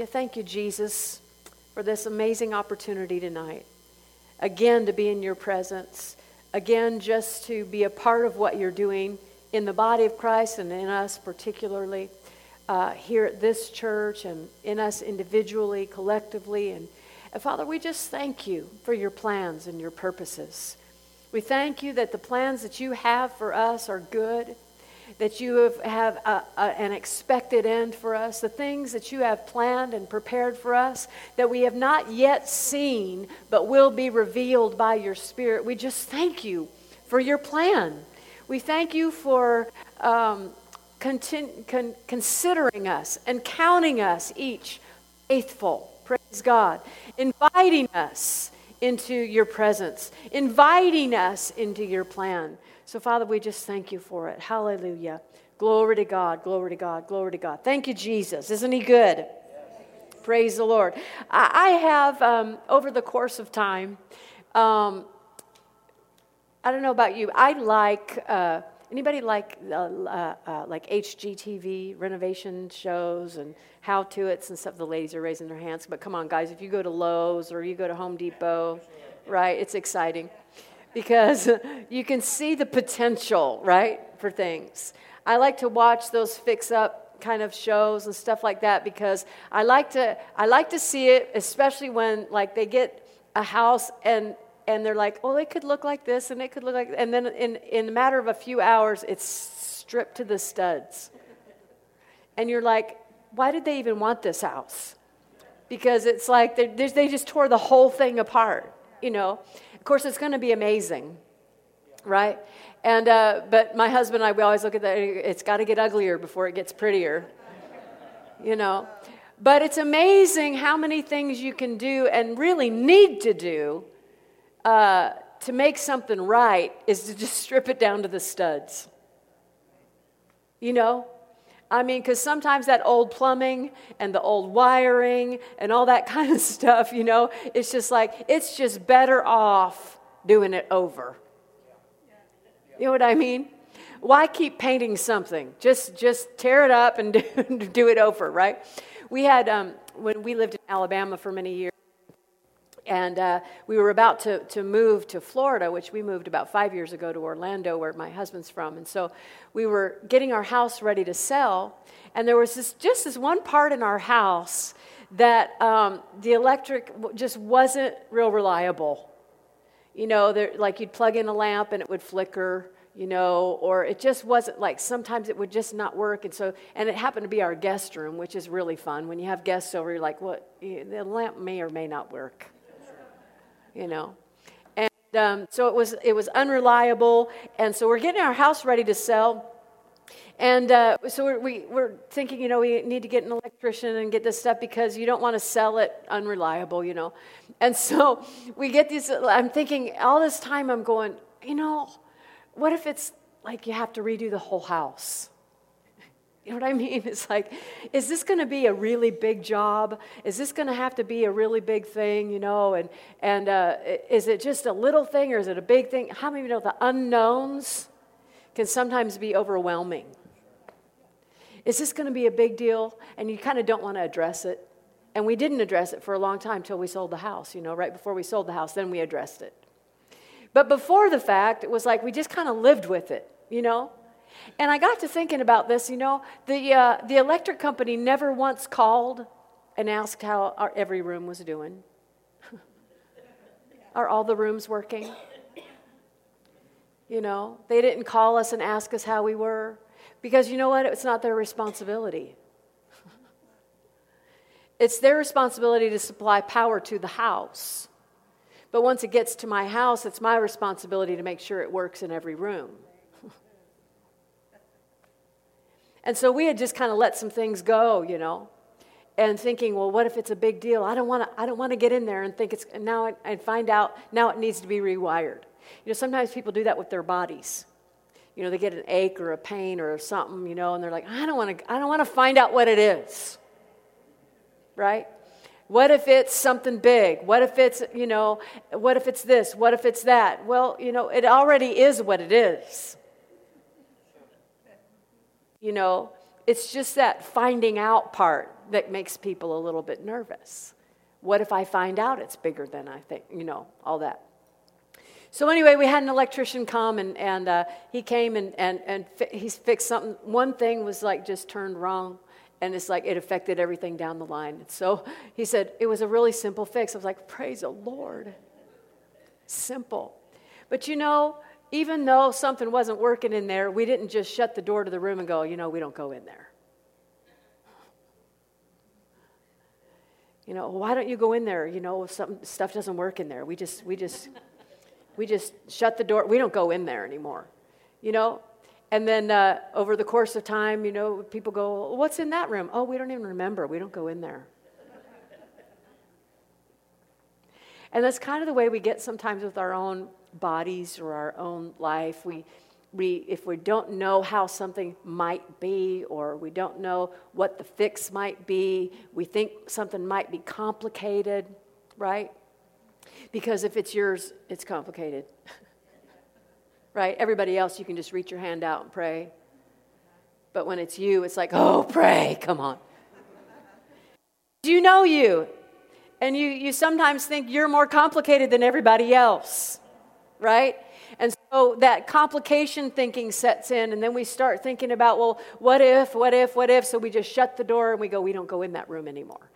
Hallelujah. Thank you, Jesus, for this amazing opportunity tonight. Again, to be in your presence. Again, just to be a part of what you're doing in the body of Christ and in us, particularly uh, here at this church and in us individually, collectively. And, and Father, we just thank you for your plans and your purposes. We thank you that the plans that you have for us are good that you have, have a, a, an expected end for us, the things that you have planned and prepared for us that we have not yet seen but will be revealed by your Spirit. We just thank you for your plan. We thank you for um, contin- con- considering us and counting us each faithful. Praise God. Inviting us into your presence, inviting us into your plan. So, Father, we just thank you for it. Hallelujah. Glory to God, glory to God, glory to God. Thank you, Jesus. Isn't He good? Yes. Praise the Lord. I have, um, over the course of time, um, I don't know about you, I like. Uh, Anybody like uh, uh, uh, like HGTV renovation shows and how to its and stuff? The ladies are raising their hands, but come on, guys! If you go to Lowe's or you go to Home Depot, right? It's exciting because you can see the potential, right, for things. I like to watch those fix up kind of shows and stuff like that because I like to I like to see it especially when like they get a house and and they're like, "Oh, it could look like this and it could look like and then in in a matter of a few hours it's stripped to the studs. And you're like, "Why did they even want this house?" Because it's like they just tore the whole thing apart, you know. Of course, it's going to be amazing, right? And uh, but my husband and I, we always look at that. It's got to get uglier before it gets prettier, you know. But it's amazing how many things you can do and really need to do uh, to make something right is to just strip it down to the studs. You know, I mean, because sometimes that old plumbing and the old wiring and all that kind of stuff, you know, it's just like, it's just better off doing it over. You know what I mean? Why keep painting something? Just, just tear it up and do, do it over, right? We had, um, when we lived in Alabama for many years, and uh, we were about to, to move to Florida, which we moved about five years ago to Orlando, where my husband's from. And so we were getting our house ready to sell. And there was this, just this one part in our house that um, the electric just wasn't real reliable. You know, there, like you'd plug in a lamp and it would flicker, you know, or it just wasn't like sometimes it would just not work. And so, and it happened to be our guest room, which is really fun. When you have guests over, you're like, what? The lamp may or may not work you know. And um, so it was, it was unreliable. And so we're getting our house ready to sell. And uh, so we're, we, we're thinking, you know, we need to get an electrician and get this stuff because you don't want to sell it unreliable, you know. And so we get these, I'm thinking, all this time I'm going, you know, what if it's like you have to redo the whole house? You know what I mean? It's like, is this going to be a really big job? Is this going to have to be a really big thing, you know? And, and uh, is it just a little thing or is it a big thing? How many of you know the unknowns can sometimes be overwhelming? Is this going to be a big deal? And you kind of don't want to address it. And we didn't address it for a long time until we sold the house, you know, right before we sold the house, then we addressed it. But before the fact, it was like we just kind of lived with it, you know? And I got to thinking about this. You know, the, uh, the electric company never once called and asked how our, every room was doing. Are all the rooms working? You know, they didn't call us and ask us how we were because you know what? It's not their responsibility. it's their responsibility to supply power to the house. But once it gets to my house, it's my responsibility to make sure it works in every room. And so we had just kind of let some things go, you know, and thinking, well, what if it's a big deal? I don't want to. I don't want to get in there and think it's now and find out now it needs to be rewired. You know, sometimes people do that with their bodies. You know, they get an ache or a pain or something, you know, and they're like, I don't want to. I don't want to find out what it is. Right? What if it's something big? What if it's, you know, what if it's this? What if it's that? Well, you know, it already is what it is. You know, it's just that finding out part that makes people a little bit nervous. What if I find out it's bigger than I think? You know, all that. So anyway, we had an electrician come, and, and uh, he came and, and, and fi- he fixed something. One thing was like just turned wrong, and it's like it affected everything down the line. So he said, it was a really simple fix. I was like, praise the Lord. Simple. But you know, even though something wasn't working in there, we didn't just shut the door to the room and go, you know, we don't go in there. You know, why don't you go in there? You know, some stuff doesn't work in there. We just, we just, we just shut the door. We don't go in there anymore. You know, and then uh, over the course of time, you know, people go, What's in that room? Oh, we don't even remember. We don't go in there. and that's kind of the way we get sometimes with our own bodies or our own life. We, we, if we don't know how something might be or we don't know what the fix might be, we think something might be complicated, right? Because if it's yours, it's complicated. right? Everybody else, you can just reach your hand out and pray. But when it's you, it's like, oh, pray, come on. Do you know you? And you, you sometimes think you're more complicated than everybody else, right? And so that complication thinking sets in, and then we start thinking about, well, what if, what if, what if? So we just shut the door and we go, we don't go in that room anymore.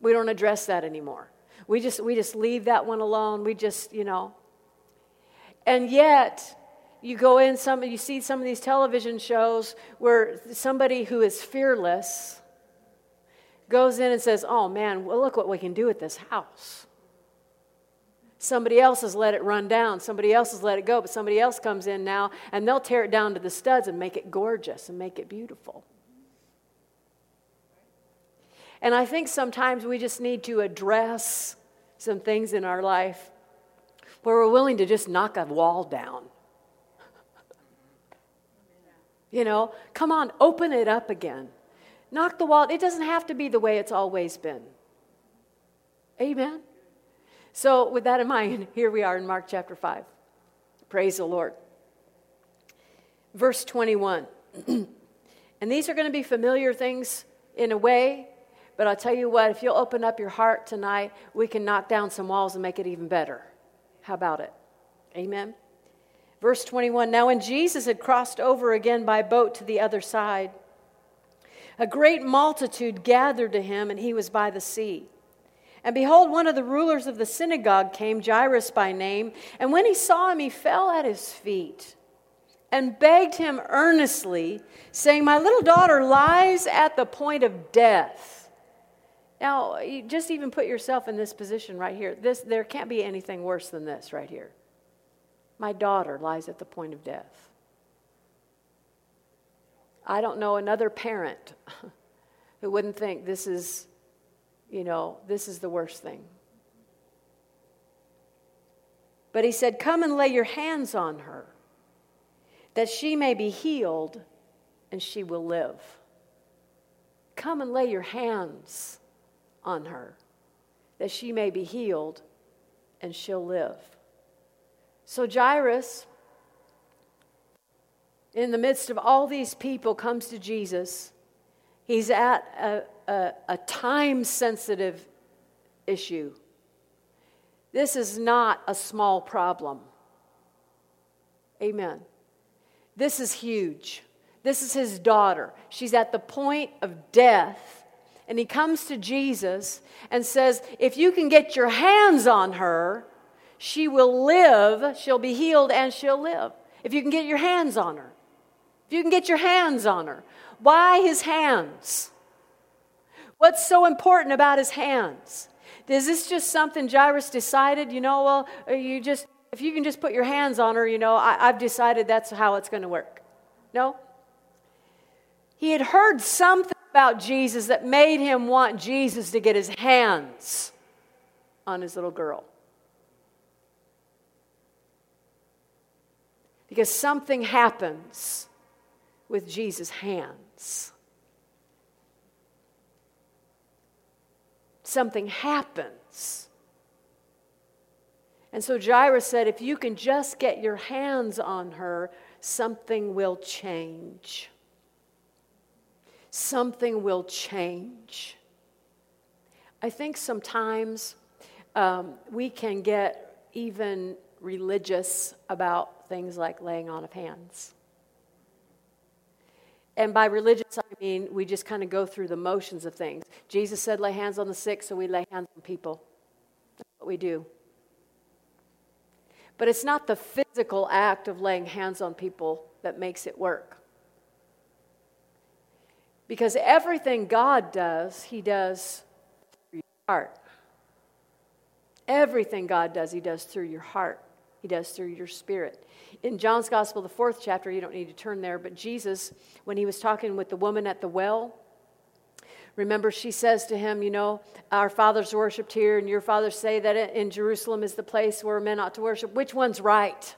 We don't address that anymore. We just, we just leave that one alone. We just, you know. And yet, you go in some, you see some of these television shows where somebody who is fearless goes in and says, oh man, well, look what we can do at this house. Somebody else has let it run down. Somebody else has let it go, but somebody else comes in now and they'll tear it down to the studs and make it gorgeous and make it beautiful. And I think sometimes we just need to address some things in our life where we're willing to just knock a wall down. you know, come on, open it up again. Knock the wall. It doesn't have to be the way it's always been. Amen. So, with that in mind, here we are in Mark chapter 5. Praise the Lord. Verse 21. and these are going to be familiar things in a way, but I'll tell you what, if you'll open up your heart tonight, we can knock down some walls and make it even better. How about it? Amen. Verse 21 Now, when Jesus had crossed over again by boat to the other side, a great multitude gathered to him, and he was by the sea. And behold, one of the rulers of the synagogue came, Jairus by name, and when he saw him, he fell at his feet and begged him earnestly, saying, My little daughter lies at the point of death. Now, just even put yourself in this position right here. This, there can't be anything worse than this right here. My daughter lies at the point of death. I don't know another parent who wouldn't think this is you know, this is the worst thing. But he said, Come and lay your hands on her, that she may be healed and she will live. Come and lay your hands on her, that she may be healed and she'll live. So Jairus, in the midst of all these people, comes to Jesus. He's at a, a, a time sensitive issue. This is not a small problem. Amen. This is huge. This is his daughter. She's at the point of death. And he comes to Jesus and says, If you can get your hands on her, she will live, she'll be healed, and she'll live. If you can get your hands on her. If you can get your hands on her. Why his hands? What's so important about his hands? Is this just something Jairus decided? You know, well, you just, if you can just put your hands on her, you know, I, I've decided that's how it's going to work. No? He had heard something about Jesus that made him want Jesus to get his hands on his little girl. Because something happens with Jesus' hands. Something happens. And so Jairus said, If you can just get your hands on her, something will change. something will change. I think sometimes um, we can get even religious about things like laying on of hands. And by religious, I mean we just kind of go through the motions of things. Jesus said, lay hands on the sick, so we lay hands on people. That's what we do. But it's not the physical act of laying hands on people that makes it work. Because everything God does, He does through your heart. Everything God does, He does through your heart. He does through your spirit. In John's Gospel, the fourth chapter, you don't need to turn there, but Jesus, when he was talking with the woman at the well, remember she says to him, You know, our fathers worshiped here, and your fathers say that in Jerusalem is the place where men ought to worship. Which one's right?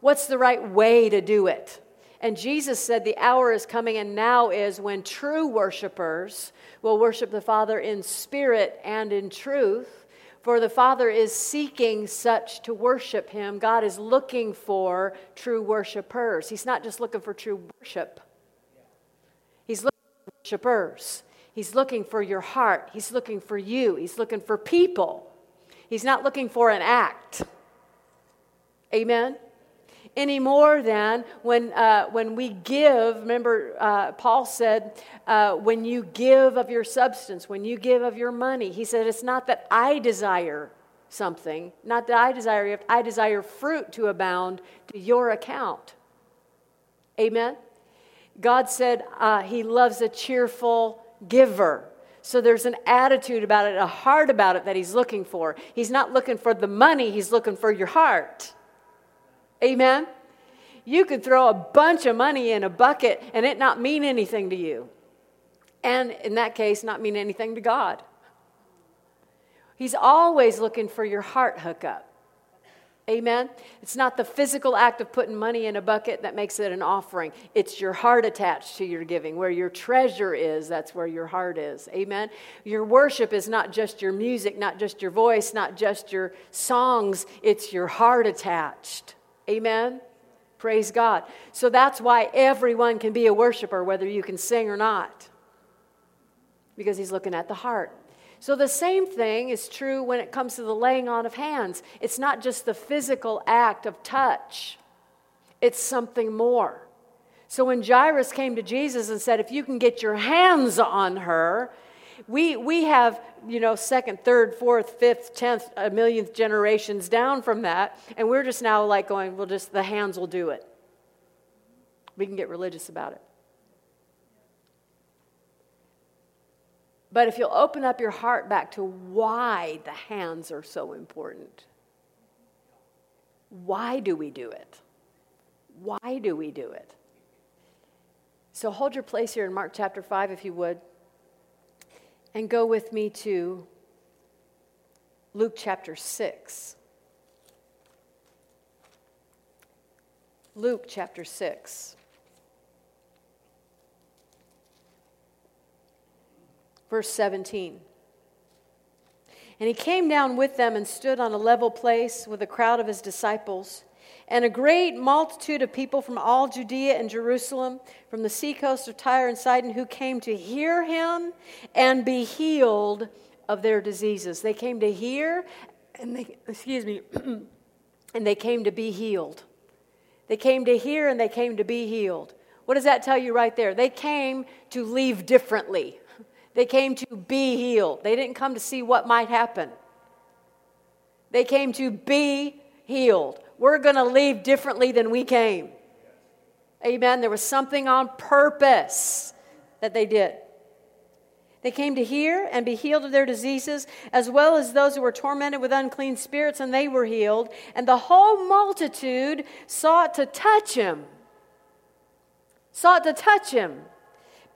What's the right way to do it? And Jesus said, The hour is coming, and now is when true worshipers will worship the Father in spirit and in truth for the Father is seeking such to worship Him. God is looking for true worshipers. He's not just looking for true worship, He's looking for worshipers. He's looking for your heart. He's looking for you. He's looking for people. He's not looking for an act. Amen? Any more than when, uh, when we give. Remember, uh, Paul said, uh, when you give of your substance, when you give of your money, he said, it's not that I desire something, not that I desire, I desire fruit to abound to your account. Amen? God said uh, he loves a cheerful giver. So there's an attitude about it, a heart about it that he's looking for. He's not looking for the money, he's looking for your heart. Amen? You could throw a bunch of money in a bucket and it not mean anything to you. And in that case, not mean anything to God. He's always looking for your heart hookup. Amen? It's not the physical act of putting money in a bucket that makes it an offering. It's your heart attached to your giving. Where your treasure is, that's where your heart is. Amen? Your worship is not just your music, not just your voice, not just your songs, it's your heart attached. Amen? Praise God. So that's why everyone can be a worshiper, whether you can sing or not, because he's looking at the heart. So the same thing is true when it comes to the laying on of hands. It's not just the physical act of touch, it's something more. So when Jairus came to Jesus and said, If you can get your hands on her, we, we have, you know, second, third, fourth, fifth, tenth, a millionth generations down from that. And we're just now like going, well, just the hands will do it. We can get religious about it. But if you'll open up your heart back to why the hands are so important, why do we do it? Why do we do it? So hold your place here in Mark chapter 5, if you would. And go with me to Luke chapter 6. Luke chapter 6. Verse 17. And he came down with them and stood on a level place with a crowd of his disciples and a great multitude of people from all Judea and Jerusalem, from the seacoast of Tyre and Sidon, who came to hear him and be healed of their diseases. They came to hear, and they, excuse me, and they came to be healed. They came to hear and they came to be healed. What does that tell you right there? They came to leave differently. They came to be healed. They didn't come to see what might happen. They came to be healed. We're going to leave differently than we came. Amen. There was something on purpose that they did. They came to hear and be healed of their diseases, as well as those who were tormented with unclean spirits, and they were healed. And the whole multitude sought to touch him. Sought to touch him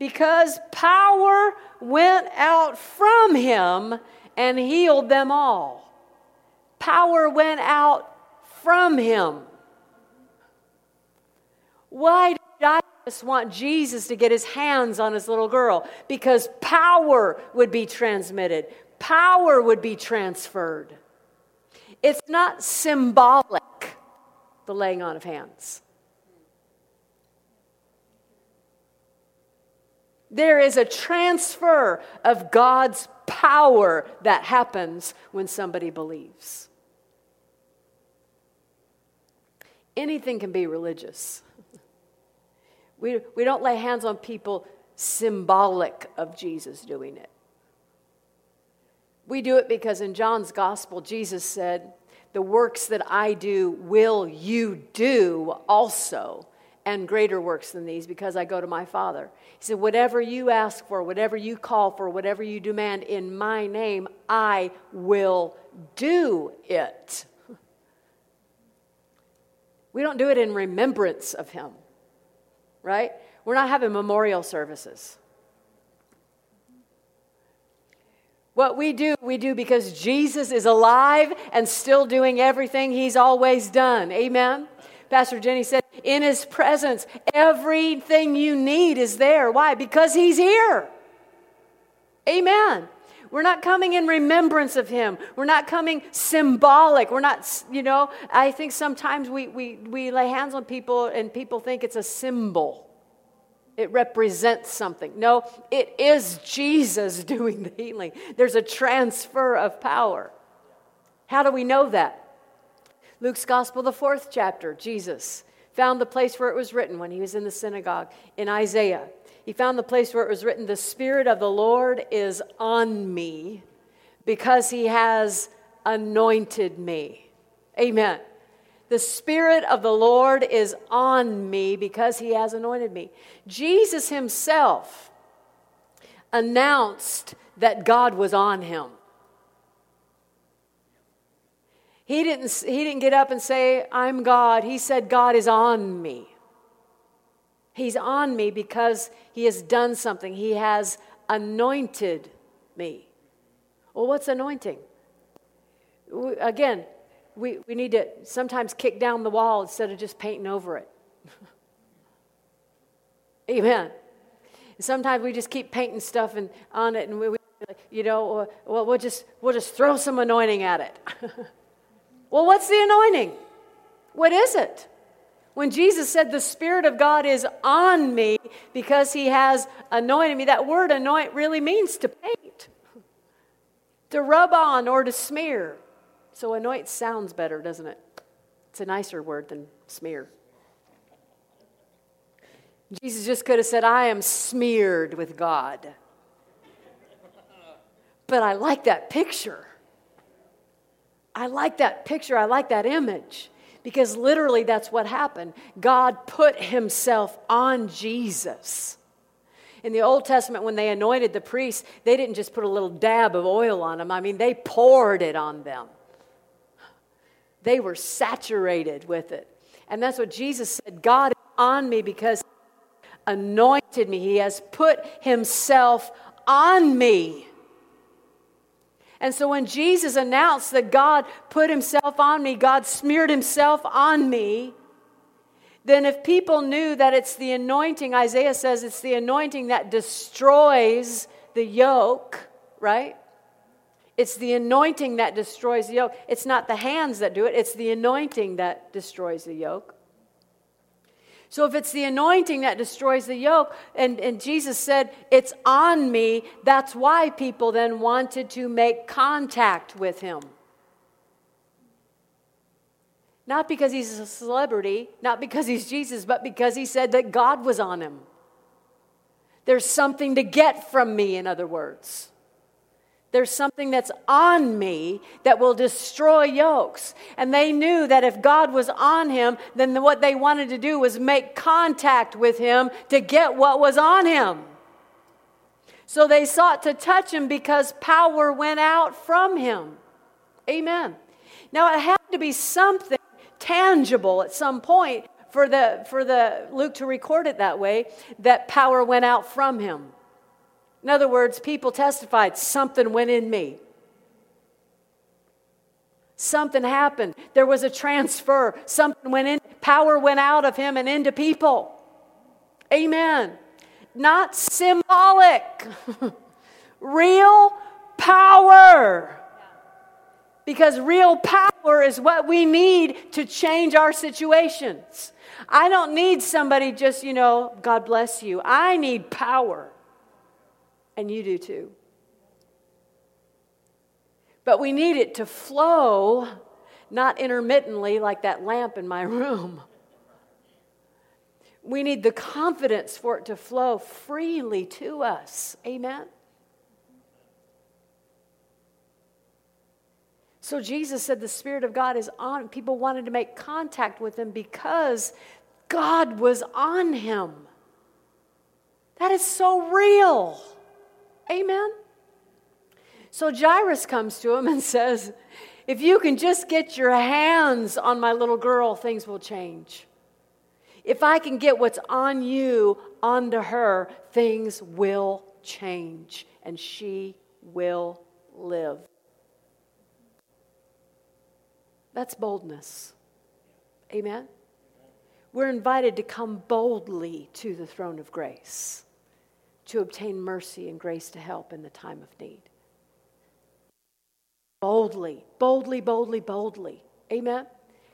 because power went out from him and healed them all. Power went out from him. Why did Jairus want Jesus to get his hands on his little girl? Because power would be transmitted, power would be transferred. It's not symbolic, the laying on of hands. There is a transfer of God's power that happens when somebody believes. Anything can be religious. We, we don't lay hands on people symbolic of Jesus doing it. We do it because in John's gospel, Jesus said, The works that I do will you do also, and greater works than these, because I go to my Father. He said, Whatever you ask for, whatever you call for, whatever you demand in my name, I will do it. We don't do it in remembrance of him, right? We're not having memorial services. What we do, we do because Jesus is alive and still doing everything he's always done. Amen? Pastor Jenny said, in his presence, everything you need is there. Why? Because he's here. Amen. We're not coming in remembrance of him. We're not coming symbolic. We're not, you know, I think sometimes we, we, we lay hands on people and people think it's a symbol it represents something. No, it is Jesus doing the healing. There's a transfer of power. How do we know that? Luke's Gospel, the fourth chapter, Jesus found the place where it was written when he was in the synagogue in Isaiah. He found the place where it was written, The Spirit of the Lord is on me because he has anointed me. Amen. The Spirit of the Lord is on me because he has anointed me. Jesus himself announced that God was on him. He didn't, he didn't get up and say, I'm God. He said, God is on me. He's on me because he has done something. He has anointed me. Well, what's anointing? Again, we, we need to sometimes kick down the wall instead of just painting over it. Amen. Sometimes we just keep painting stuff and on it, and we, we you know, uh, well, we'll just we'll just throw some anointing at it. well, what's the anointing? What is it? When Jesus said, The Spirit of God is on me because He has anointed me, that word anoint really means to paint, to rub on or to smear. So anoint sounds better, doesn't it? It's a nicer word than smear. Jesus just could have said, I am smeared with God. But I like that picture. I like that picture. I like that image because literally that's what happened. God put himself on Jesus. In the Old Testament, when they anointed the priests, they didn't just put a little dab of oil on them, I mean, they poured it on them. They were saturated with it. And that's what Jesus said God is on me because anointed me. He has put himself on me. And so when Jesus announced that God put himself on me, God smeared himself on me, then if people knew that it's the anointing, Isaiah says it's the anointing that destroys the yoke, right? It's the anointing that destroys the yoke. It's not the hands that do it, it's the anointing that destroys the yoke. So if it's the anointing that destroys the yoke, and, and Jesus said, It's on me, that's why people then wanted to make contact with him. Not because he's a celebrity, not because he's Jesus, but because he said that God was on him. There's something to get from me, in other words. There's something that's on me that will destroy yokes. And they knew that if God was on him, then what they wanted to do was make contact with him to get what was on him. So they sought to touch him because power went out from him. Amen. Now it had to be something tangible at some point for the for the Luke to record it that way that power went out from him. In other words, people testified something went in me. Something happened. There was a transfer. Something went in. Power went out of him and into people. Amen. Not symbolic, real power. Because real power is what we need to change our situations. I don't need somebody just, you know, God bless you. I need power. And you do too. But we need it to flow, not intermittently like that lamp in my room. We need the confidence for it to flow freely to us. Amen? So Jesus said the Spirit of God is on. People wanted to make contact with him because God was on him. That is so real. Amen? So Jairus comes to him and says, If you can just get your hands on my little girl, things will change. If I can get what's on you onto her, things will change and she will live. That's boldness. Amen? We're invited to come boldly to the throne of grace to obtain mercy and grace to help in the time of need. Boldly, boldly, boldly, boldly. Amen?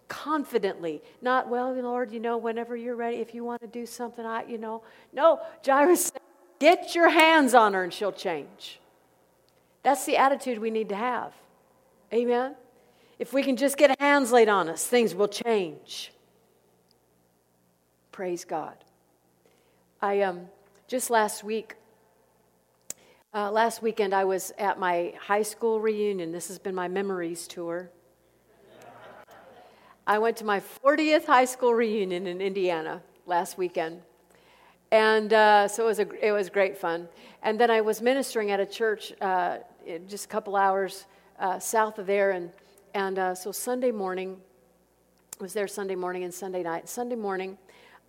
Confidently. Not, well, Lord, you know, whenever you're ready, if you want to do something, I, you know. No, Jairus said, get your hands on her and she'll change. That's the attitude we need to have. Amen? If we can just get hands laid on us, things will change. Praise God. I um, just last week, uh, last weekend, I was at my high school reunion. This has been my memories tour. I went to my 40th high school reunion in Indiana last weekend. And uh, so it was, a, it was great fun. And then I was ministering at a church uh, just a couple hours uh, south of there. And and uh, so Sunday morning, I was there Sunday morning and Sunday night. Sunday morning,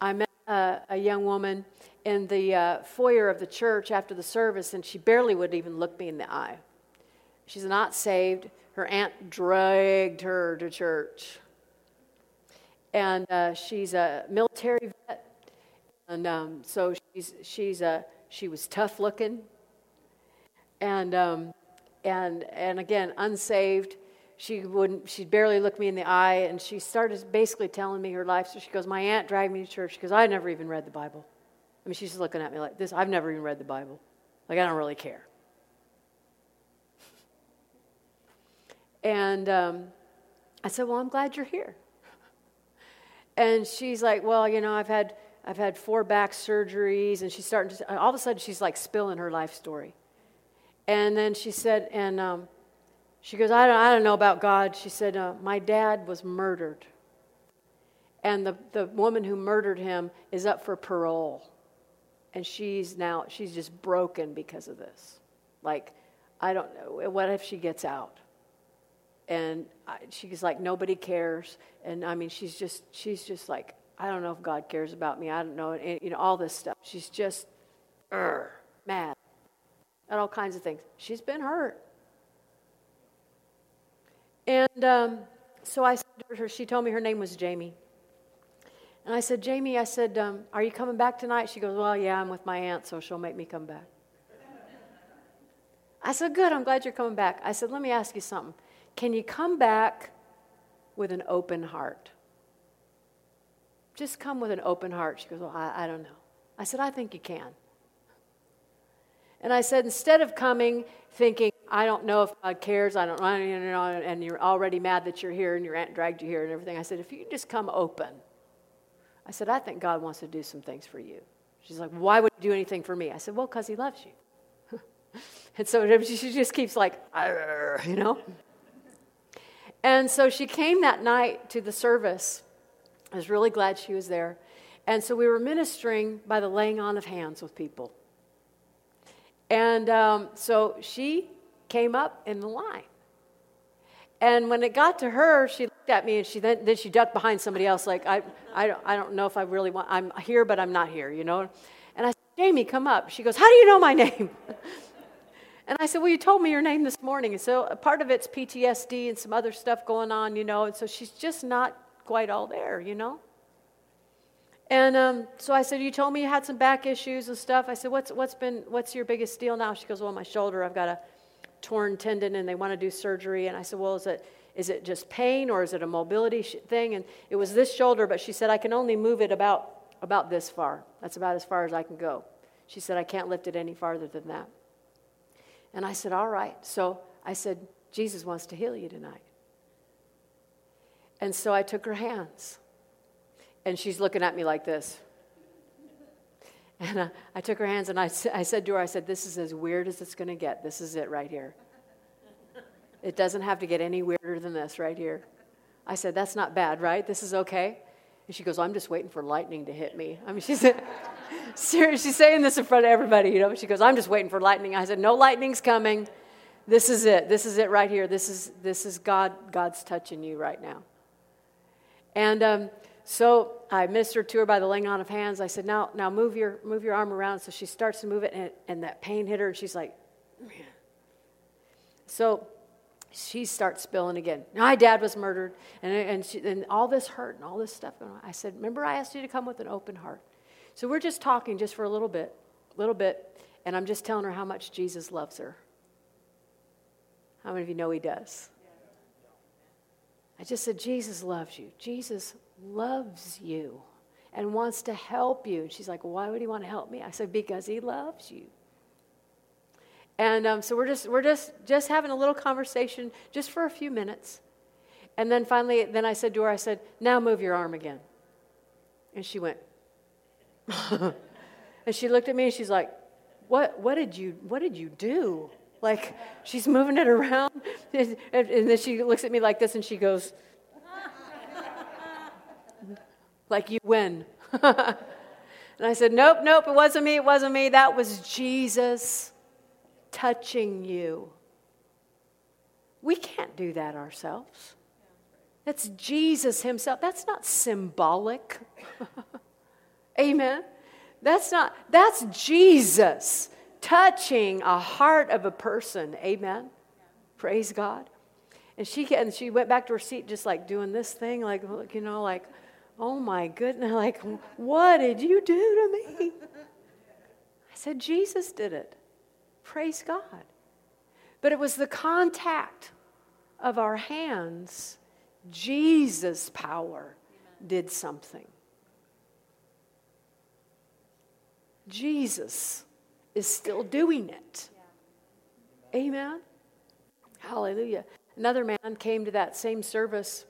I met uh, a young woman in the uh, foyer of the church after the service, and she barely would even look me in the eye. She's not saved. Her aunt dragged her to church. And uh, she's a military vet. And um, so she's, she's a, she was tough looking. And, um, and, and again, unsaved she wouldn't she'd barely look me in the eye and she started basically telling me her life. So she goes my aunt dragged me to church because i never even read the bible. I mean she's just looking at me like this. I've never even read the bible. Like i don't really care. And um, i said well i'm glad you're here. And she's like well you know i've had i've had four back surgeries and she's starting to all of a sudden she's like spilling her life story. And then she said and um, she goes, I don't, I don't know about God. She said, uh, My dad was murdered. And the, the woman who murdered him is up for parole. And she's now, she's just broken because of this. Like, I don't know. What if she gets out? And I, she's like, nobody cares. And I mean, she's just, she's just like, I don't know if God cares about me. I don't know. And, you know, all this stuff. She's just, uh, mad at all kinds of things. She's been hurt. And um, so I said to her, she told me her name was Jamie. And I said, Jamie, I said, um, are you coming back tonight? She goes, well, yeah, I'm with my aunt, so she'll make me come back. I said, good, I'm glad you're coming back. I said, let me ask you something. Can you come back with an open heart? Just come with an open heart. She goes, well, I, I don't know. I said, I think you can. And I said, instead of coming thinking, I don't know if God cares, I don't know, and you're already mad that you're here and your aunt dragged you here and everything. I said, if you just come open, I said, I think God wants to do some things for you. She's like, why would he do anything for me? I said, well, because he loves you. and so she just keeps like, you know? And so she came that night to the service. I was really glad she was there. And so we were ministering by the laying on of hands with people. And um, so she came up in the line. And when it got to her, she looked at me and she then, then she ducked behind somebody else, like, I, I, don't, I don't know if I really want, I'm here, but I'm not here, you know? And I said, Jamie, come up. She goes, How do you know my name? and I said, Well, you told me your name this morning. And so part of it's PTSD and some other stuff going on, you know? And so she's just not quite all there, you know? And um, so I said, "You told me you had some back issues and stuff." I said, "What's what's been what's your biggest deal now?" She goes, "Well, my shoulder. I've got a torn tendon, and they want to do surgery." And I said, "Well, is it is it just pain or is it a mobility thing?" And it was this shoulder, but she said, "I can only move it about about this far. That's about as far as I can go." She said, "I can't lift it any farther than that." And I said, All right. So I said, Jesus wants to heal you tonight. And so I took her hands. And she's looking at me like this. And I, I took her hands and I, I said to her, I said, This is as weird as it's going to get. This is it right here. It doesn't have to get any weirder than this right here. I said, That's not bad, right? This is okay. And she goes, I'm just waiting for lightning to hit me. I mean, she's serious. She's saying this in front of everybody, you know. She goes, I'm just waiting for lightning. I said, No lightning's coming. This is it. This is it right here. This is this is God. God's touching you right now. And um, so I ministered to her by the laying on of hands. I said, "Now, now move your move your arm around." So she starts to move it, and, and that pain hit her, and she's like, Man. So she starts spilling again. My dad was murdered, and, and, she, and all this hurt and all this stuff going on. I said, Remember, I asked you to come with an open heart. So we're just talking just for a little bit, little bit, and I'm just telling her how much Jesus loves her. How many of you know he does? I just said, Jesus loves you. Jesus loves you and wants to help you. And she's like, Why would he want to help me? I said, Because he loves you. And um, so we're just we're just just having a little conversation just for a few minutes. And then finally, then I said to her, I said, now move your arm again. And she went, and she looked at me and she's like, what, what did you what did you do? Like she's moving it around. And, and then she looks at me like this and she goes, like you win. and I said, Nope, nope, it wasn't me, it wasn't me. That was Jesus touching you. We can't do that ourselves. That's Jesus Himself. That's not symbolic. Amen. That's not, that's Jesus touching a heart of a person. Amen. Praise God. And she and she went back to her seat just like doing this thing, like you know, like, oh my goodness, like, what did you do to me? I said, Jesus did it. Praise God. But it was the contact of our hands, Jesus' power did something. Jesus is still doing it. Amen. Hallelujah. Another man came to that same service.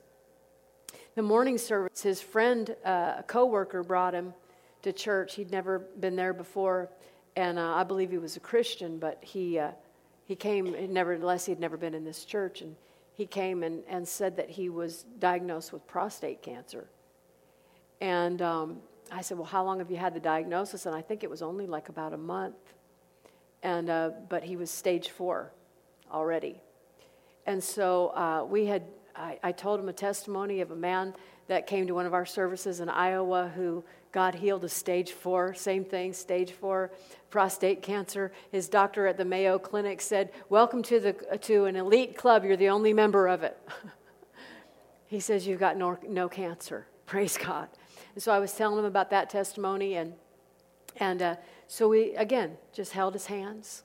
The morning service, his friend, uh, a coworker, brought him to church. He'd never been there before and uh, I believe he was a Christian, but he, uh, he came, nevertheless, he'd never been in this church, and he came and, and said that he was diagnosed with prostate cancer. And um, I said, Well, how long have you had the diagnosis? And I think it was only like about a month. And, uh, but he was stage four already. And so uh, we had, I, I told him a testimony of a man that came to one of our services in Iowa who God healed a stage four, same thing, stage four prostate cancer. His doctor at the Mayo Clinic said, Welcome to, the, to an elite club. You're the only member of it. he says, You've got no, no cancer. Praise God. And so I was telling him about that testimony. And, and uh, so we, again, just held his hands.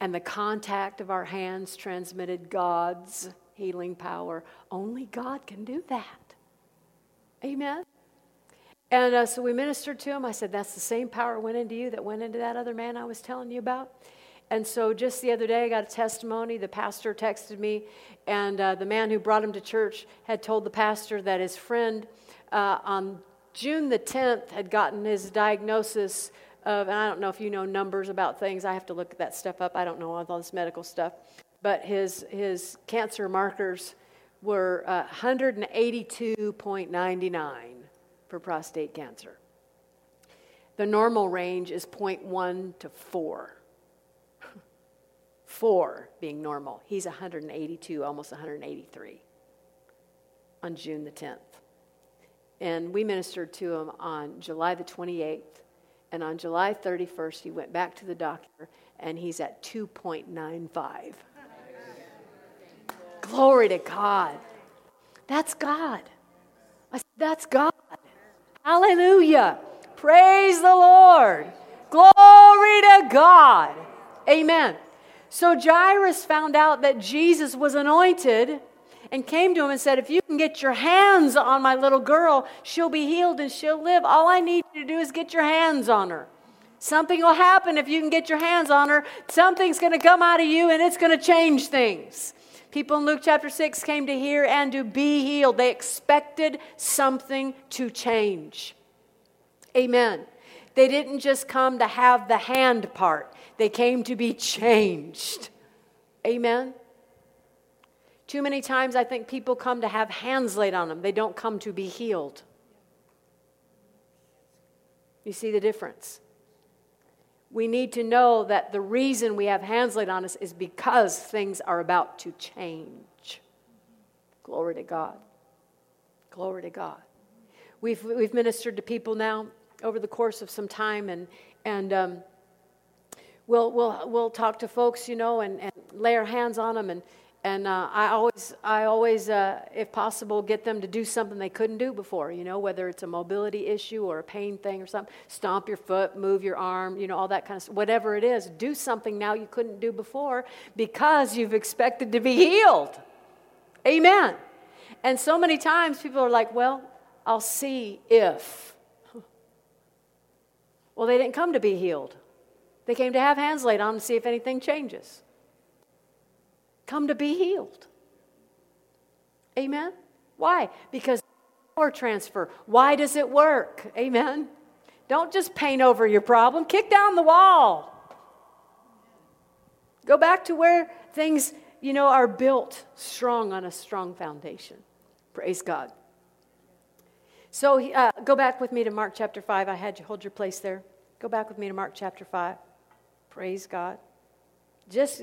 And the contact of our hands transmitted God's healing power. Only God can do that. Amen. And uh, so we ministered to him. I said, That's the same power went into you that went into that other man I was telling you about. And so just the other day, I got a testimony. The pastor texted me, and uh, the man who brought him to church had told the pastor that his friend uh, on June the 10th had gotten his diagnosis of, and I don't know if you know numbers about things. I have to look that stuff up. I don't know all this medical stuff. But his, his cancer markers were uh, 182.99 for prostate cancer. The normal range is 0.1 to 4. 4 being normal. He's 182, almost 183 on June the 10th. And we ministered to him on July the 28th. And on July 31st, he went back to the doctor and he's at 2.95. Glory to God. That's God. That's God. Hallelujah. Praise the Lord. Glory to God. Amen. So Jairus found out that Jesus was anointed and came to him and said, If you can get your hands on my little girl, she'll be healed and she'll live. All I need you to do is get your hands on her. Something will happen if you can get your hands on her. Something's going to come out of you and it's going to change things. People in Luke chapter 6 came to hear and to be healed. They expected something to change. Amen. They didn't just come to have the hand part, they came to be changed. Amen. Too many times I think people come to have hands laid on them, they don't come to be healed. You see the difference? We need to know that the reason we have hands laid on us is because things are about to change. Glory to God. Glory to God. We've, we've ministered to people now over the course of some time, and, and um, we'll, we'll, we'll talk to folks, you know, and, and lay our hands on them and, and uh, I always, I always, uh, if possible, get them to do something they couldn't do before. You know, whether it's a mobility issue or a pain thing or something. Stomp your foot, move your arm, you know, all that kind of stuff. Whatever it is, do something now you couldn't do before because you've expected to be healed. Amen. And so many times people are like, "Well, I'll see if." Well, they didn't come to be healed. They came to have hands laid on to see if anything changes come to be healed. Amen? Why? Because power transfer. Why does it work? Amen? Don't just paint over your problem, kick down the wall. Go back to where things, you know, are built strong on a strong foundation. Praise God. So uh, go back with me to Mark chapter 5. I had you hold your place there. Go back with me to Mark chapter 5. Praise God. Just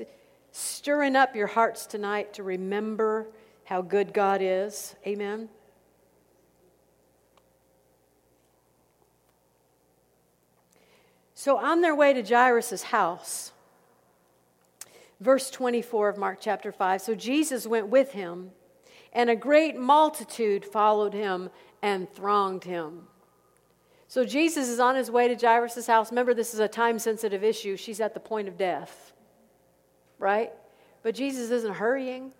stirring up your hearts tonight to remember how good God is. Amen. So, on their way to Jairus' house, verse 24 of Mark chapter 5 so Jesus went with him, and a great multitude followed him and thronged him. So, Jesus is on his way to Jairus' house. Remember, this is a time sensitive issue. She's at the point of death right? But Jesus isn't hurrying.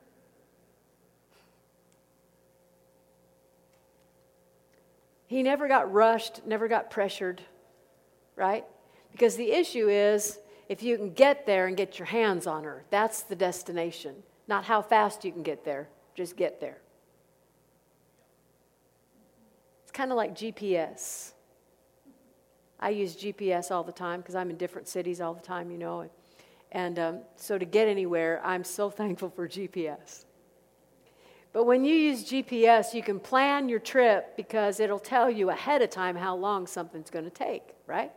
He never got rushed, never got pressured, right? Because the issue is if you can get there and get your hands on her, that's the destination. Not how fast you can get there, just get there. It's kind of like GPS. I use GPS all the time because I'm in different cities all the time, you know. And um, so to get anywhere, I'm so thankful for GPS. But when you use GPS, you can plan your trip because it'll tell you ahead of time how long something's going to take, right?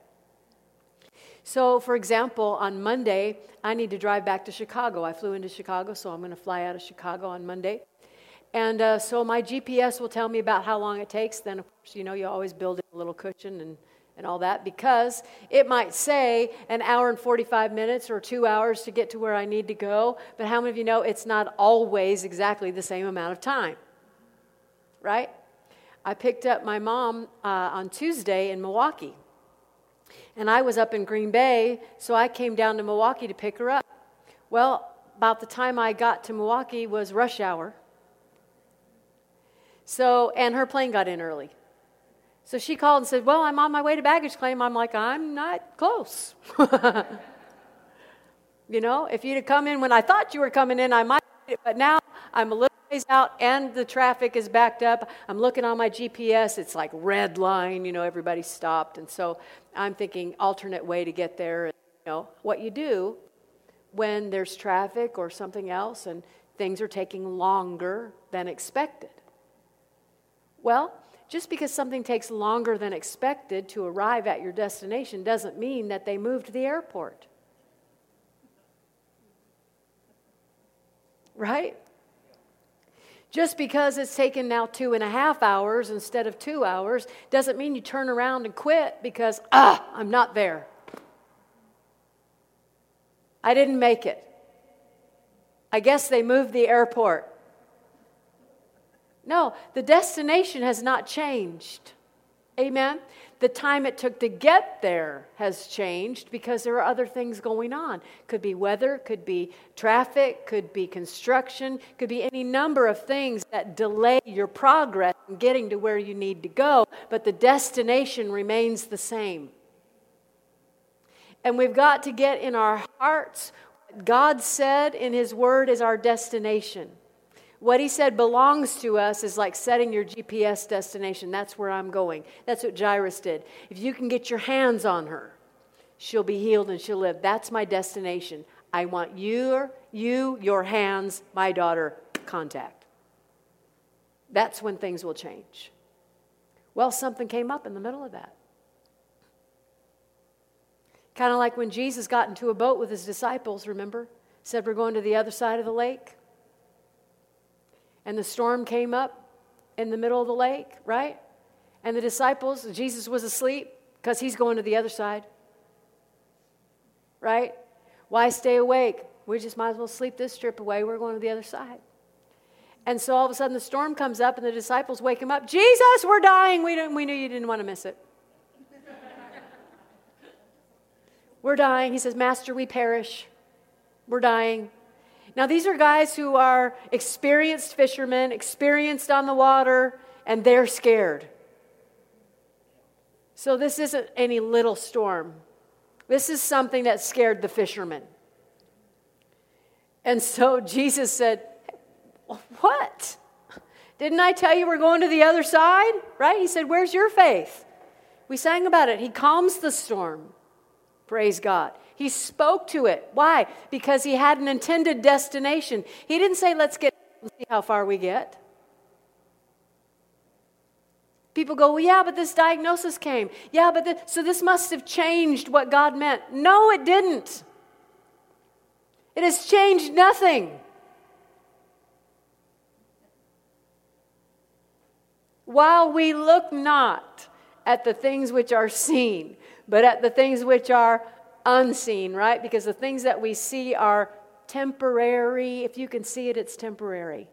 So, for example, on Monday, I need to drive back to Chicago. I flew into Chicago, so I'm going to fly out of Chicago on Monday. And uh, so my GPS will tell me about how long it takes. Then, of course, you know, you always build in a little cushion and and all that because it might say an hour and 45 minutes or two hours to get to where I need to go. But how many of you know it's not always exactly the same amount of time? Right? I picked up my mom uh, on Tuesday in Milwaukee. And I was up in Green Bay, so I came down to Milwaukee to pick her up. Well, about the time I got to Milwaukee was rush hour. So, and her plane got in early. So she called and said, Well, I'm on my way to baggage claim. I'm like, I'm not close. you know, if you'd have come in when I thought you were coming in, I might, but now I'm a little ways out and the traffic is backed up. I'm looking on my GPS, it's like red line, you know, everybody stopped. And so I'm thinking alternate way to get there. And, you know, what you do when there's traffic or something else and things are taking longer than expected. Well, just because something takes longer than expected to arrive at your destination doesn't mean that they moved the airport. Right? Just because it's taken now two and a half hours instead of two hours doesn't mean you turn around and quit because, ah, I'm not there. I didn't make it. I guess they moved the airport. No, the destination has not changed. Amen. The time it took to get there has changed because there are other things going on. Could be weather, could be traffic, could be construction, could be any number of things that delay your progress in getting to where you need to go, but the destination remains the same. And we've got to get in our hearts God said in His Word is our destination. What He said belongs to us is like setting your GPS destination. That's where I'm going. That's what Jairus did. If you can get your hands on her, she'll be healed and she'll live. That's my destination. I want your, you, your hands, my daughter, contact. That's when things will change. Well, something came up in the middle of that. Kind of like when Jesus got into a boat with his disciples, remember? Said, We're going to the other side of the lake. And the storm came up in the middle of the lake, right? And the disciples, Jesus was asleep because he's going to the other side. Right? Why stay awake? We just might as well sleep this trip away. We're going to the other side. And so all of a sudden the storm comes up and the disciples wake him up. Jesus, we're dying. We, didn't, we knew you didn't want to miss it. We're dying. He says, Master, we perish. We're dying. Now, these are guys who are experienced fishermen, experienced on the water, and they're scared. So, this isn't any little storm. This is something that scared the fishermen. And so Jesus said, What? Didn't I tell you we're going to the other side? Right? He said, Where's your faith? We sang about it. He calms the storm. Praise God. He spoke to it. Why? Because he had an intended destination. He didn't say, let's get and see how far we get. People go, well, yeah, but this diagnosis came. Yeah, but this, so this must have changed what God meant. No, it didn't. It has changed nothing. While we look not at the things which are seen, but at the things which are unseen, right? Because the things that we see are temporary. If you can see it, it's temporary.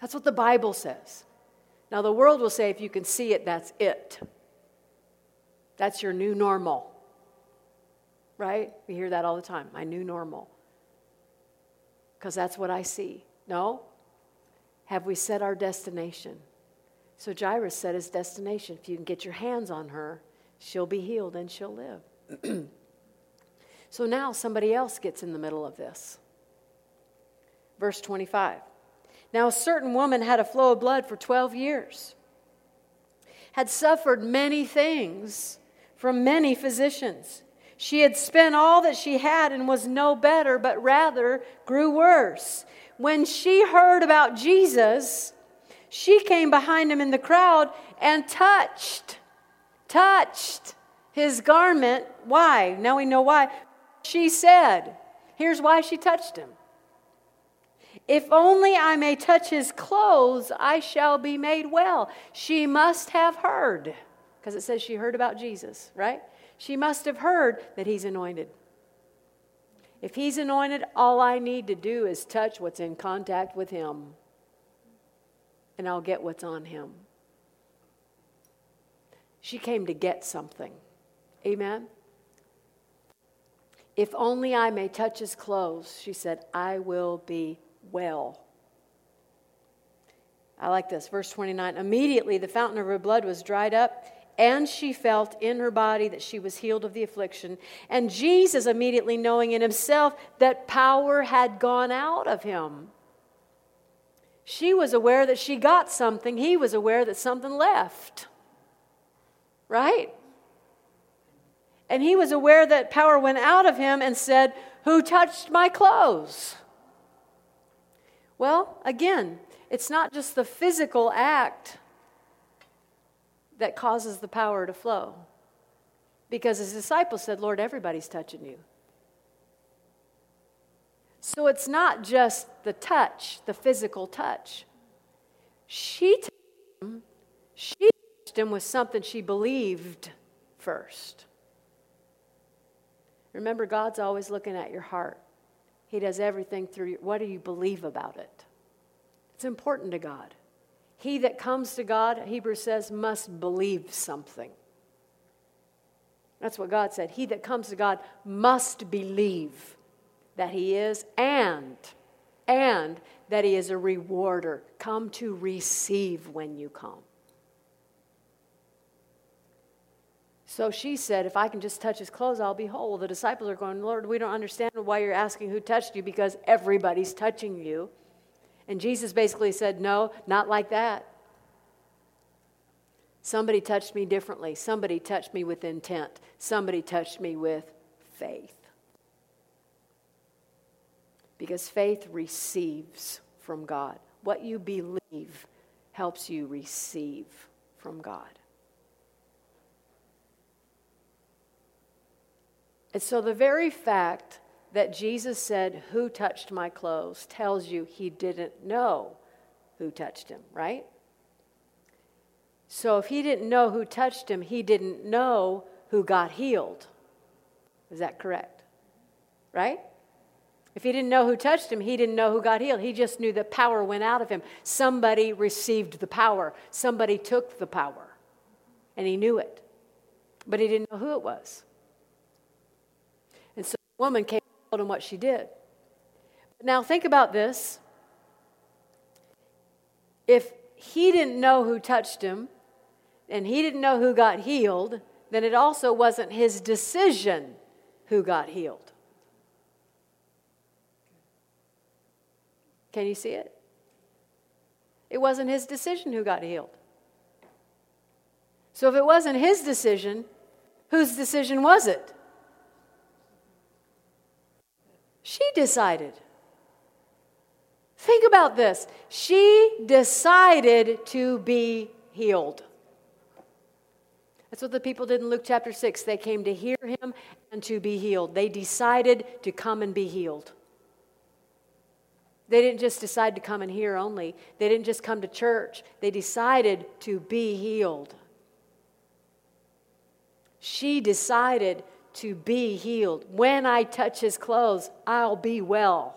That's what the Bible says. Now, the world will say if you can see it, that's it. That's your new normal. Right? We hear that all the time my new normal. Because that's what I see. No? Have we set our destination? So Jairus set his destination. If you can get your hands on her, she'll be healed and she'll live. so now somebody else gets in the middle of this. Verse 25. Now, a certain woman had a flow of blood for 12 years, had suffered many things from many physicians. She had spent all that she had and was no better, but rather grew worse. When she heard about Jesus, she came behind him in the crowd and touched, touched his garment. Why? Now we know why. She said, Here's why she touched him. If only I may touch his clothes, I shall be made well. She must have heard, because it says she heard about Jesus, right? She must have heard that he's anointed. If he's anointed, all I need to do is touch what's in contact with him and I'll get what's on him. She came to get something. Amen? If only I may touch his clothes, she said, I will be well. I like this. Verse 29 Immediately the fountain of her blood was dried up, and she felt in her body that she was healed of the affliction. And Jesus, immediately knowing in himself that power had gone out of him, she was aware that she got something, he was aware that something left. Right? And he was aware that power went out of him and said, Who touched my clothes? Well, again, it's not just the physical act that causes the power to flow. Because his disciples said, Lord, everybody's touching you. So it's not just the touch, the physical touch. She touched him, she him with something she believed first. Remember, God's always looking at your heart. He does everything through you. What do you believe about it? It's important to God. He that comes to God, Hebrews says, must believe something. That's what God said. He that comes to God must believe that he is and and that he is a rewarder come to receive when you come So she said, If I can just touch his clothes, I'll be whole. The disciples are going, Lord, we don't understand why you're asking who touched you because everybody's touching you. And Jesus basically said, No, not like that. Somebody touched me differently. Somebody touched me with intent. Somebody touched me with faith. Because faith receives from God. What you believe helps you receive from God. And so the very fact that Jesus said, Who touched my clothes, tells you he didn't know who touched him, right? So if he didn't know who touched him, he didn't know who got healed. Is that correct? Right? If he didn't know who touched him, he didn't know who got healed. He just knew that power went out of him. Somebody received the power, somebody took the power, and he knew it. But he didn't know who it was. Woman came and told him what she did. Now think about this. If he didn't know who touched him, and he didn't know who got healed, then it also wasn't his decision who got healed. Can you see it? It wasn't his decision who got healed. So if it wasn't his decision, whose decision was it? She decided. Think about this. She decided to be healed. That's what the people did in Luke chapter 6. They came to hear him and to be healed. They decided to come and be healed. They didn't just decide to come and hear only, they didn't just come to church. They decided to be healed. She decided to be healed. When I touch his clothes, I'll be well.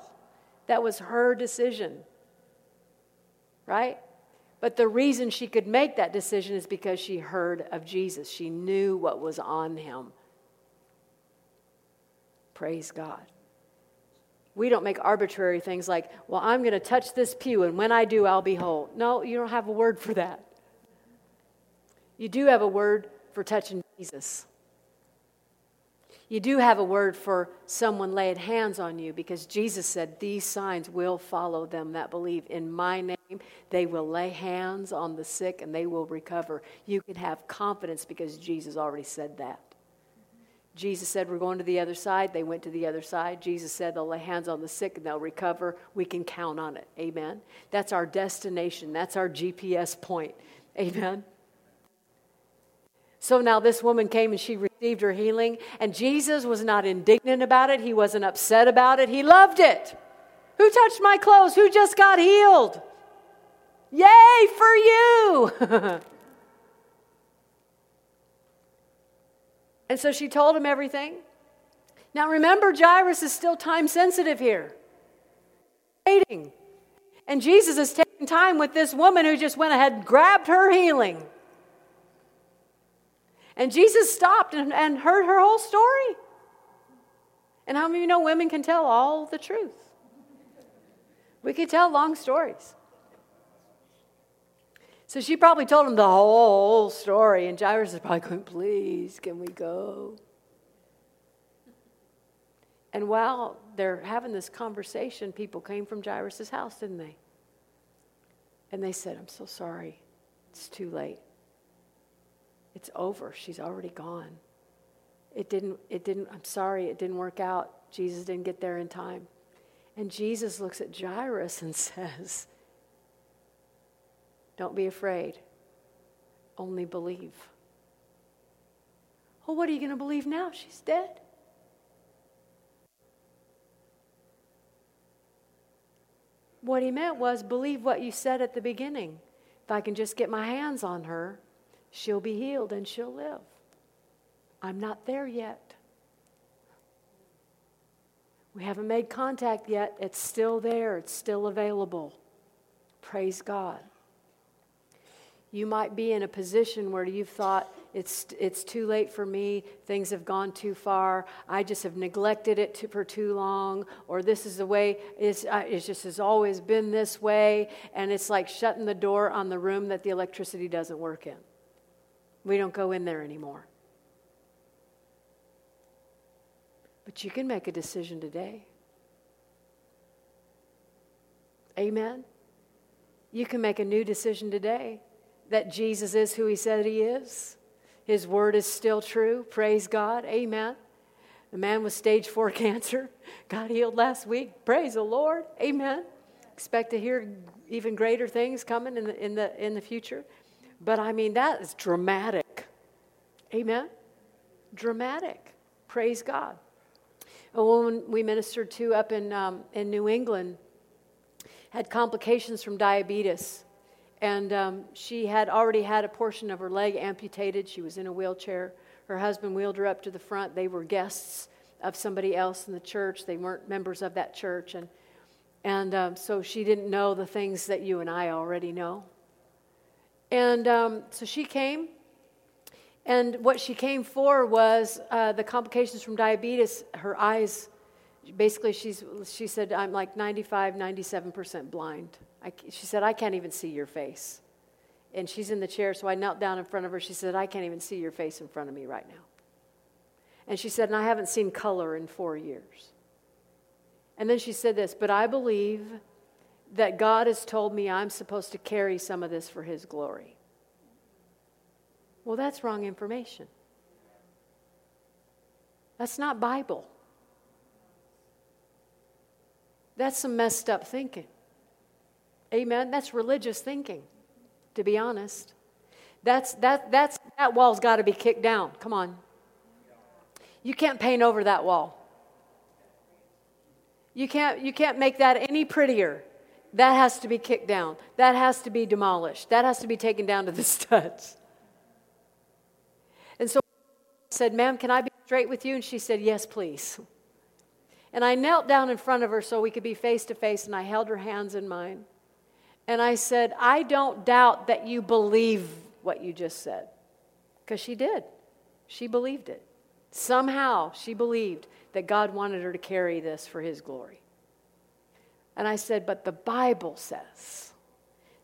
That was her decision. Right? But the reason she could make that decision is because she heard of Jesus. She knew what was on him. Praise God. We don't make arbitrary things like, well, I'm going to touch this pew, and when I do, I'll be whole. No, you don't have a word for that. You do have a word for touching Jesus. You do have a word for someone laying hands on you because Jesus said, These signs will follow them that believe. In my name, they will lay hands on the sick and they will recover. You can have confidence because Jesus already said that. Jesus said, We're going to the other side. They went to the other side. Jesus said, They'll lay hands on the sick and they'll recover. We can count on it. Amen. That's our destination, that's our GPS point. Amen. So now this woman came and she received her healing, and Jesus was not indignant about it. He wasn't upset about it. He loved it. Who touched my clothes? Who just got healed? Yay for you! and so she told him everything. Now remember, Jairus is still time sensitive here. Waiting. And Jesus is taking time with this woman who just went ahead and grabbed her healing. And Jesus stopped and, and heard her whole story. And how many of you know women can tell all the truth? We can tell long stories. So she probably told him the whole story, and Jairus is probably going, Please, can we go? And while they're having this conversation, people came from Jairus' house, didn't they? And they said, I'm so sorry. It's too late. It's over. She's already gone. It didn't, it didn't, I'm sorry, it didn't work out. Jesus didn't get there in time. And Jesus looks at Jairus and says, Don't be afraid, only believe. Well, what are you going to believe now? She's dead. What he meant was believe what you said at the beginning. If I can just get my hands on her, she'll be healed and she'll live. I'm not there yet. We haven't made contact yet. It's still there, it's still available. Praise God. You might be in a position where you've thought, it's, it's too late for me, things have gone too far, I just have neglected it to, for too long, or this is the way, it's, uh, it just has always been this way, and it's like shutting the door on the room that the electricity doesn't work in. We don't go in there anymore. But you can make a decision today. Amen. You can make a new decision today that Jesus is who he said he is. His word is still true. Praise God. Amen. The man with stage four cancer got healed last week. Praise the Lord. Amen. Expect to hear even greater things coming in the, in the, in the future. But I mean, that is dramatic. Amen. Dramatic. Praise God. A woman we ministered to up in, um, in New England had complications from diabetes. And um, she had already had a portion of her leg amputated. She was in a wheelchair. Her husband wheeled her up to the front. They were guests of somebody else in the church. They weren't members of that church. And, and um, so she didn't know the things that you and I already know. And um, so she came. And what she came for was uh, the complications from diabetes. Her eyes, basically, she's, she said, I'm like 95, 97% blind. I, she said, I can't even see your face. And she's in the chair, so I knelt down in front of her. She said, I can't even see your face in front of me right now. And she said, and I haven't seen color in four years. And then she said this, but I believe that God has told me I'm supposed to carry some of this for His glory. Well, that's wrong information. That's not Bible. That's some messed up thinking. Amen. That's religious thinking, to be honest. That's, that, that's, that wall's got to be kicked down. Come on. You can't paint over that wall. You can't, you can't make that any prettier. That has to be kicked down. That has to be demolished. That has to be taken down to the studs. And so I said, Ma'am, can I be straight with you? And she said, Yes, please. And I knelt down in front of her so we could be face to face, and I held her hands in mine. And I said, I don't doubt that you believe what you just said. Because she did. She believed it. Somehow she believed that God wanted her to carry this for his glory. And I said, But the Bible says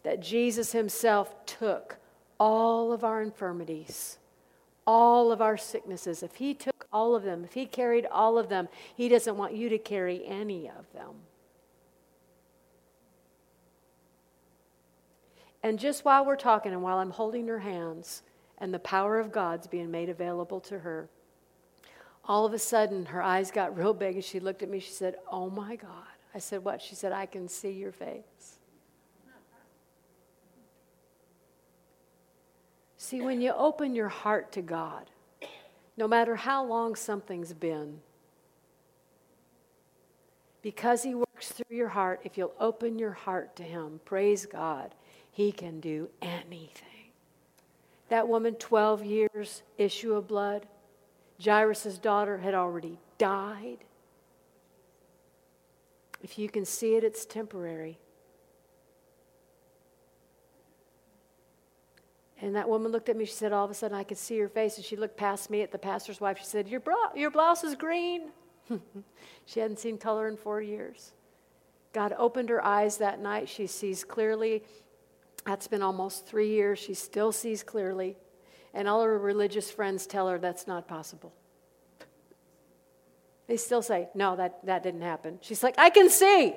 that Jesus himself took all of our infirmities, all of our sicknesses. If he took all of them, if he carried all of them, he doesn't want you to carry any of them. And just while we're talking and while I'm holding her hands and the power of God's being made available to her, all of a sudden her eyes got real big and she looked at me. She said, Oh my God. I said, What? She said, I can see your face. See, when you open your heart to God, no matter how long something's been, because He works through your heart, if you'll open your heart to Him, praise God, he can do anything. That woman, 12 years, issue of blood. Jairus' daughter had already died. If you can see it, it's temporary. And that woman looked at me. She said, All of a sudden, I could see her face. And she looked past me at the pastor's wife. She said, Your, bra- your blouse is green. she hadn't seen color in four years. God opened her eyes that night. She sees clearly. That's been almost three years. She still sees clearly. And all her religious friends tell her that's not possible. They still say, no, that, that didn't happen. She's like, I can see.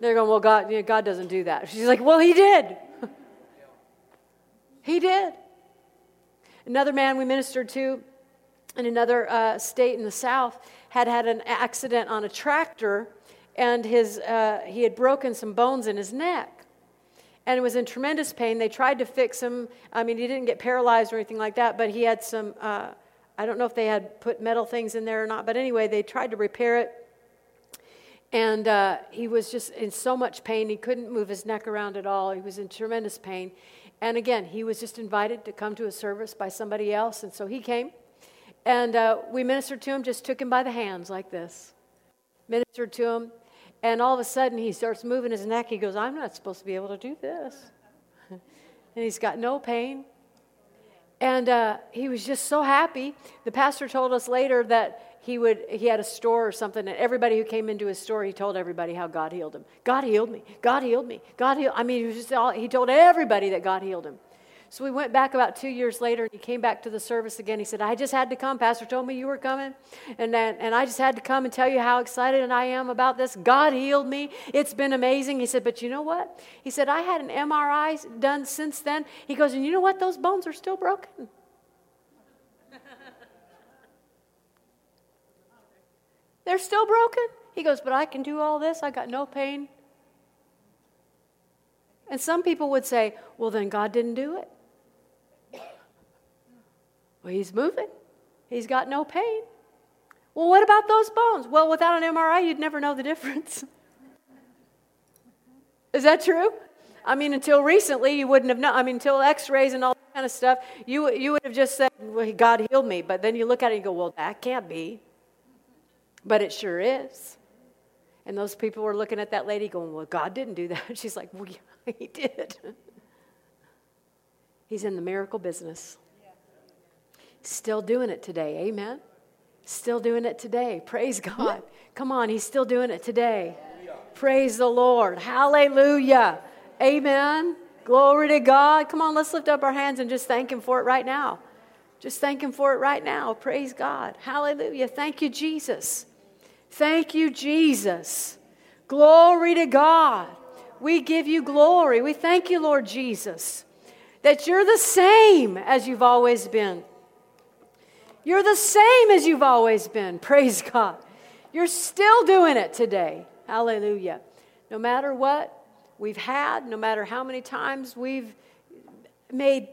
They're going, well, God, you know, God doesn't do that. She's like, well, he did. he did. Another man we ministered to in another uh, state in the South had had an accident on a tractor, and his, uh, he had broken some bones in his neck and was in tremendous pain. They tried to fix him. I mean, he didn't get paralyzed or anything like that, but he had some, uh, I don't know if they had put metal things in there or not, but anyway, they tried to repair it. And uh, he was just in so much pain, he couldn't move his neck around at all. He was in tremendous pain. And again, he was just invited to come to a service by somebody else, and so he came. And uh, we ministered to him, just took him by the hands like this. Ministered to him, and all of a sudden, he starts moving his neck. He goes, I'm not supposed to be able to do this. and he's got no pain. And uh, he was just so happy. The pastor told us later that he would he had a store or something, and everybody who came into his store, he told everybody how God healed him. God healed me. God healed me. God healed. I mean, he was just all, he told everybody that God healed him. So we went back about two years later, and he came back to the service again. He said, I just had to come. Pastor told me you were coming. And, then, and I just had to come and tell you how excited I am about this. God healed me. It's been amazing. He said, But you know what? He said, I had an MRI done since then. He goes, And you know what? Those bones are still broken. They're still broken. He goes, But I can do all this. I got no pain. And some people would say, Well, then God didn't do it. Well, he's moving. He's got no pain. Well, what about those bones? Well, without an MRI, you'd never know the difference. Is that true? I mean, until recently, you wouldn't have known. I mean, until x rays and all that kind of stuff, you, you would have just said, well, God healed me. But then you look at it and go, well, that can't be. But it sure is. And those people were looking at that lady going, well, God didn't do that. She's like, well, yeah, he did. He's in the miracle business. Still doing it today. Amen. Still doing it today. Praise God. Come on, he's still doing it today. Praise the Lord. Hallelujah. Amen. Glory to God. Come on, let's lift up our hands and just thank him for it right now. Just thank him for it right now. Praise God. Hallelujah. Thank you, Jesus. Thank you, Jesus. Glory to God. We give you glory. We thank you, Lord Jesus, that you're the same as you've always been. You're the same as you've always been. Praise God. You're still doing it today. Hallelujah. No matter what we've had, no matter how many times we've made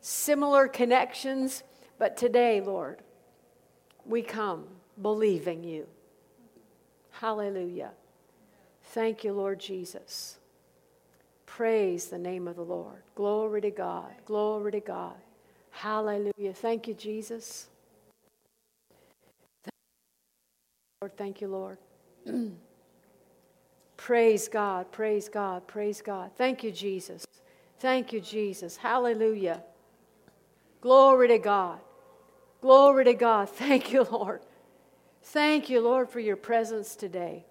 similar connections, but today, Lord, we come believing you. Hallelujah. Thank you, Lord Jesus. Praise the name of the Lord. Glory to God. Glory to God. Hallelujah. Thank you, Jesus. Lord, thank you, Lord. praise God, praise God, praise God. Thank you, Jesus. Thank you, Jesus. Hallelujah. Glory to God. Glory to God. Thank you, Lord. Thank you, Lord, for your presence today.